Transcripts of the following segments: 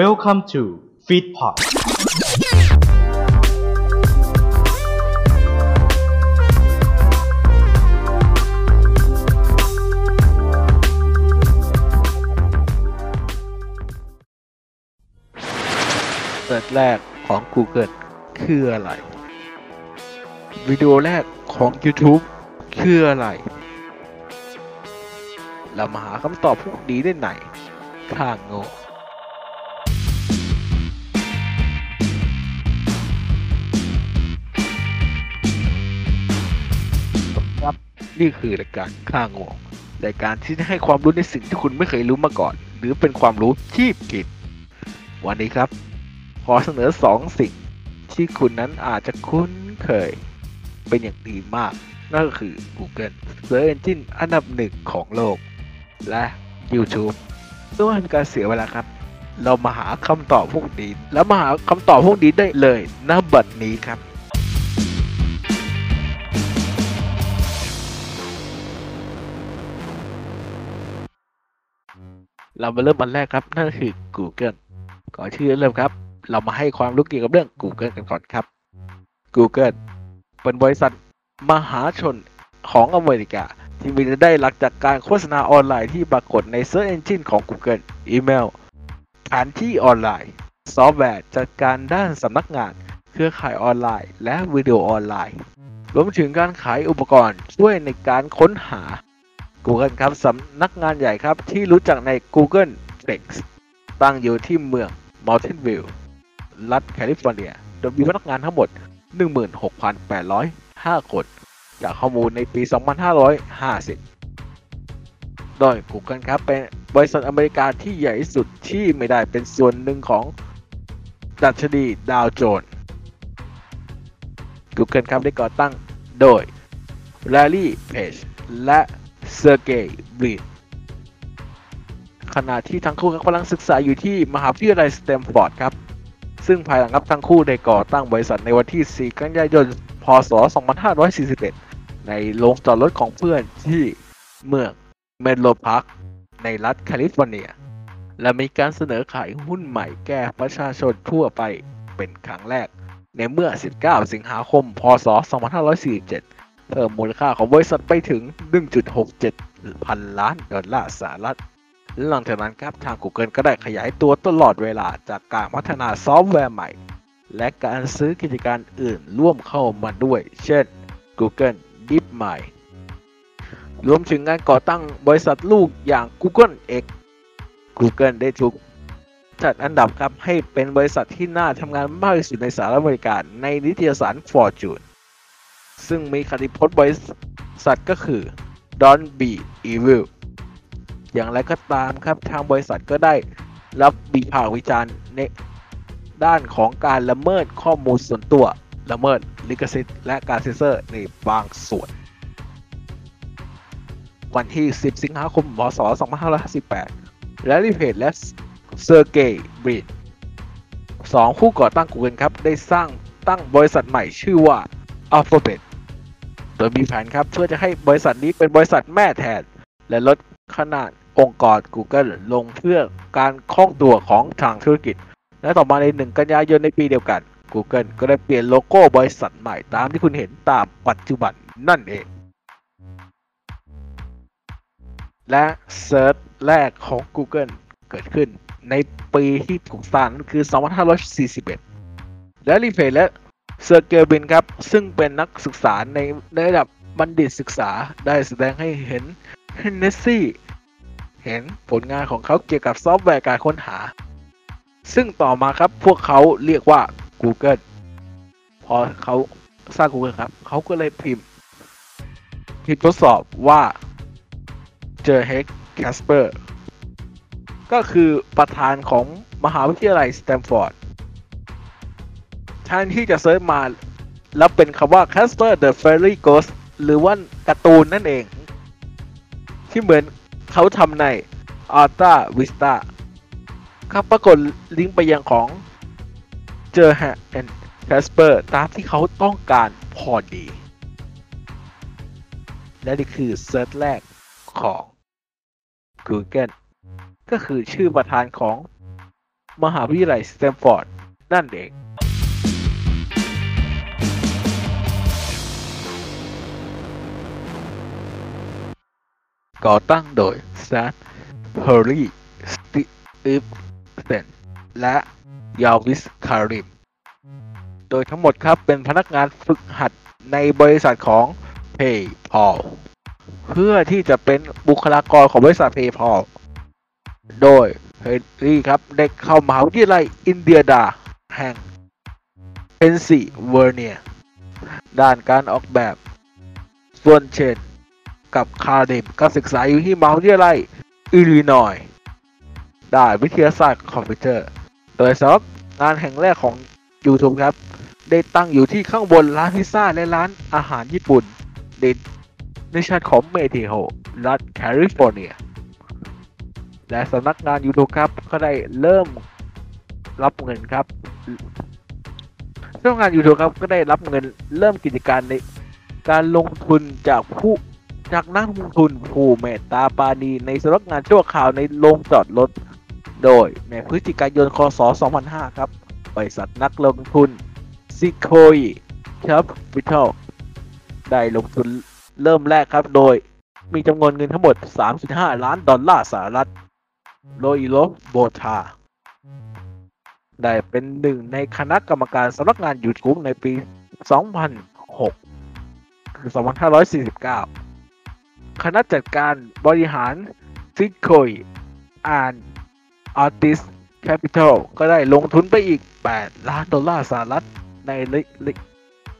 Welcome to Feedpot เสิร์ชแรกของ Google คืออะไร วิดีโอแรกของ YouTube คืออะไร เรามาหาคำตอบพวกนี้ได้ไหนข้างโง่ นี่คือรายการข้างโง่รายการที่ให้ความรู้ในสิ่งที่คุณไม่เคยรู้มาก่อน หรือเป็นความรู้ที่ผิด วันนี้ครับ ขอเสนอสองสิ่งที่คุณนั้นอาจจะคุ้นเคย เป็นอย่างดีมาก นั่นก็คือ Google Search Engine อันดับหนึ่งของโลก และ YouTube ด้วยการเสียเวลาครับ เรามาหาคำตอบพวกนี้แล้วมาหาคำตอบพวกนี้ได้เลยณบัดนี้ครับ เรามาเริ่มอันแรกครับ นั่นคือ Google ก่อนที่จะเริ่มครับ เรามาให้ความรู้เกี่ยวกับเรื่อง Google กันก่อนครับ Google เป็นบริษัทมหาชนของอเมริกา ที่มีรายได้หลักจากการโฆษณาออนไลน์ที่ปรากฏใน Search Engine ของ Google อีเมลแผนที่ออนไลน์ ซอฟต์แวร์จัดการด้านสำนักงาน เครือข่ายออนไลน์ และวิดีโอออนไลน์ รวมถึงการขายอุปกรณ์ช่วยในการค้นหา Google ครับสำนักงานใหญ่ครับ ที่รู้จักใน Google Plex ตั้งอยู่ที่เมือง Mountain View รัฐแคลิฟอร์เนีย โดยมีพนักงานทั้งหมด 16,805 คน จากข้อมูลในปี 2550 โดย Google ครับ เป็นบริษัทอเมริกาที่ใหญ่ที่สุดที่ไม่ได้เป็นส่วนหนึ่งของดัชนีดาวโจนส์ Google ครับได้ก่อตั้งโดย Larry Page และ Sergey Brin ขณะที่ทั้งคู่กำลังศึกษาอยู่ที่มหาวิทยาลัยสแตนฟอร์ดครับ ซึ่งภายหลังครับทั้งคู่ได้ก่อตั้งบริษัทในวันที่ 4 กันยายน พศ 2541 ในโรงจอดรถของเพื่อนที่เมืองเมนโลพาร์คในรัฐแคลิฟอร์เนีย และมีการเสนอขายหุ้นใหม่แก่ประชาชนทั่วไปเป็นครั้งแรก ในเมื่อ 19 สิงหาคม พศ 2547 เพิ่มมูลค่าของบริษัทไปถึง 1.67 พันล้านดอลลาร์สหรัฐ หลังจากนั้นครับทาง Google ก็ได้ขยายตัวตลอดเวลาจากการพัฒนาซอฟต์แวร์ใหม่ และการซื้อกิจการอื่นร่วมเข้ามาด้วย เช่น Google DeepMind รวมถึงการก่อตั้งบริษัทลูกอย่าง Google X Google ได้ถูกจัดอันดับครับให้เป็นบริษัทที่น่าทำงานมากที่สุดในสหรัฐอเมริกาในนิตยสาร Fortune ซึ่งมีคติพจน์บริษัทก็คือ Don't be evil อย่างไรก็ตามครับทางบริษัทก็ได้รับวิพากวิจารณ์ในด้านของการละเมิดข้อมูลส่วนตัวละเมิดลิขสิทธิ์และการเซ็นเซอร์ในบางส่วน วันที่ 10 สิงหาคมพศ2558และรีเพจและเซอร์เกย์บริดสองผู้ก่อตั้ง Google ครับ ได้สร้างตั้งบริษัทใหม่ชื่อว่า Alphabet โดยมีแผนครับเพื่อจะให้บริษัทนี้เป็นบริษัทแม่แทน และลดขนาดองค์กร Google ลงเพื่อการคล่องตัวของทางธุรกิจ และต่อมาใน 1 กันยายนในปีเดียวกัน Google ก็ได้เปลี่ยนโลโก้บริษัทใหม่ตามที่คุณเห็นตามปัจจุบันนั่นเอง และ search แรกของ Google เกิดขึ้นในปีที่ถูกสร้างคือ 2541 และ Larry Page และ Sergey Brin ครับ ซึ่งเป็นนักศึกษาในระดับบัณฑิตศึกษาได้แสดงให้เฮนเนสซี่ เห็นผลงานของเขาเกี่ยวกับซอฟต์แวร์การค้นหา ซึ่งต่อมาครับพวกเขาเรียกว่า Google พอเขาสร้าง Google ครับ เขาก็เลยพิมพ์พิมพ์ทดสอบว่า Gerhard Casper ก็คือประธานของมหาวิทยาลัยสแตนฟอร์ด แทนที่จะ search มา แล้วเป็นคำว่า Casper the Friendly Ghost หรือว่าการ์ตูนนั่นเอง ที่เหมือนเขาทำใน Alta Vista ครับปรากฏลิงก์ไปยังของ Gerhard Casper ตามที่เขาต้องการพอดี และนี่คือ search แรกของ Google ก็คือชื่อประธานของมหาวิทยาลัยสแตนฟอร์ดนั่นเอง ก่อตั้งโดยแชดเฮอร์ลีย์ สตีฟเชนและยาวีด คาริม โดยทั้งหมดครับเป็นพนักงานฝึกหัดในบริษัทของ PayPal เพื่อที่จะเป็นบุคลากรของบริษัท PayPal โดยเฮอร์ลีย์ครับได้เข้ามหาวิทยาลัยอินดีแอนาแห่งเพนซิลเวเนีย ด้านการออกแบบ ส่วนเชน กับคาร์ดิมก็ศึกษาอยู่ที่มหาวิทยาลัยอิลลินอยส์ด้านวิทยาศาสตร์คอมพิวเตอร์ โดยสำหรับงานแห่งแรกของ YouTube ครับ ได้ตั้งอยู่ที่ข้างบนร้านพิซซ่าและร้านอาหารญี่ปุ่นในในชาติของมาเทโอ รัฐแคลิฟอร์เนีย และสำนักงาน YouTube ครับ ก็ได้เริ่มรับเงินครับสำนักงาน YouTube ครับก็ได้รับเงินเริ่มกิจการในการลงทุนจากผู้ จากนักลงทุนผู้เมตตาปาณีในสำนักงานชั่วคราวในโรงจอดรถ โดยในพฤศจิกายนคศ 2005 ครับ บริษัทนักลงทุนซิโคยครับวิท a ลได้ลงทุนเริ่มแรกครับ โดยมีจำนวนเงินทั้งหมด 3.5 ล้านดอลลาร์สหรัฐ โดยอิโรโบทา ได้เป็นหนึ่งในคณะกรรมการสำนักงาน YouTube ในปี 2006 คือ 2549 คณะจัดการบริหารซิโคยอ่าน Artist Capital ก็ได้ลงทุนไปอีก 8 ล้านดอลลาร์สหรัฐใน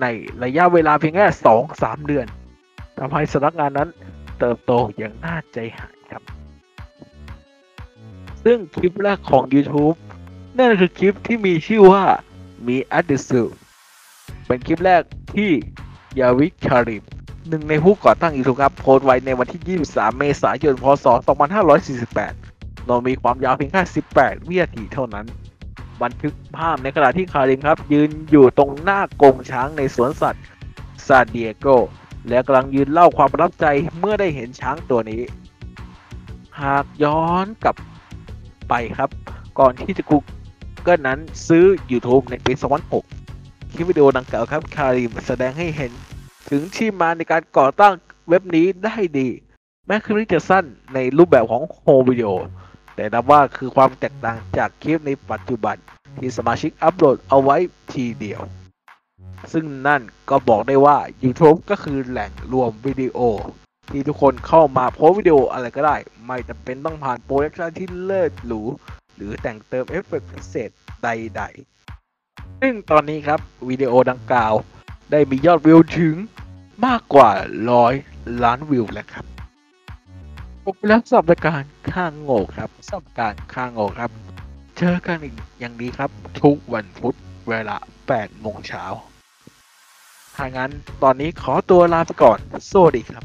ในระยะเวลาเพียงแค่ 2-3 เดือนทำให้สำนักงานนั้นเติบโตอย่างน่าใจหายครับ ซึ่งคลิปแรกของ YouTube นั่นคือคลิปที่มีชื่อว่ามี a d d i s u เป็นคลิปแรกที่ยาวิคาริม หนึ่งในผู้ก่อตั้ง YouTube ครับโพสต์ไว้ในวันที่ 23 เมษายน พศ 2548เรามีความยาวเพียงแค่ 18 วินาทีเท่านั้น บันทึกภาพในขณะที่คาริมครับ ยืนอยู่ตรงหน้ากรงช้างในสวนสัตว์ซาเดียโก และกำลังยืนเล่าความประทับใจเมื่อได้เห็นช้างตัวนี้ หากย้อนกลับไปครับ ก่อนที่จะกูเกิลนั้นซื้อ YouTube ในปี 2006 คลิปวิดีโอดังกล่าวครับ คาริมแสดงให้เห็น ถึงที่มาในการก่อตั้งเว็บนี้ได้ดี แม้คลิปนี้จะสั้นในรูปแบบของโฮมวิดีโอ แต่นับว่าคือความแตกต่างจากคลิปในปัจจุบัน ที่สมาชิกอัปโหลดเอาไว้ทีเดียว ซึ่งนั่นก็บอกได้ว่า YouTube ก็คือแหล่งรวมวิดีโอ ที่ทุกคนเข้ามาโพสต์วิดีโออะไรก็ได้ ไม่จำเป็นต้องผ่าน production ที่เลิศหรูหรือแต่งเติมเอฟเฟกต์พิเศษใด ๆ ซึ่งตอนนี้ครับวิดีโอดังกล่าว ได้มียอดวิวถึงมากกว่าร้อยล้านวิวแล้วครับขอบคุณแล้วสำหรับการข้างโง่ครับสำหรับการข้างโง่ครับ เจอกันอีกอย่างนี้ครับ ทุกวันพุธเวลา8โมงเช้าถ้างั้นตอนนี้ขอตัวลาไปก่อน สวัสดีครับ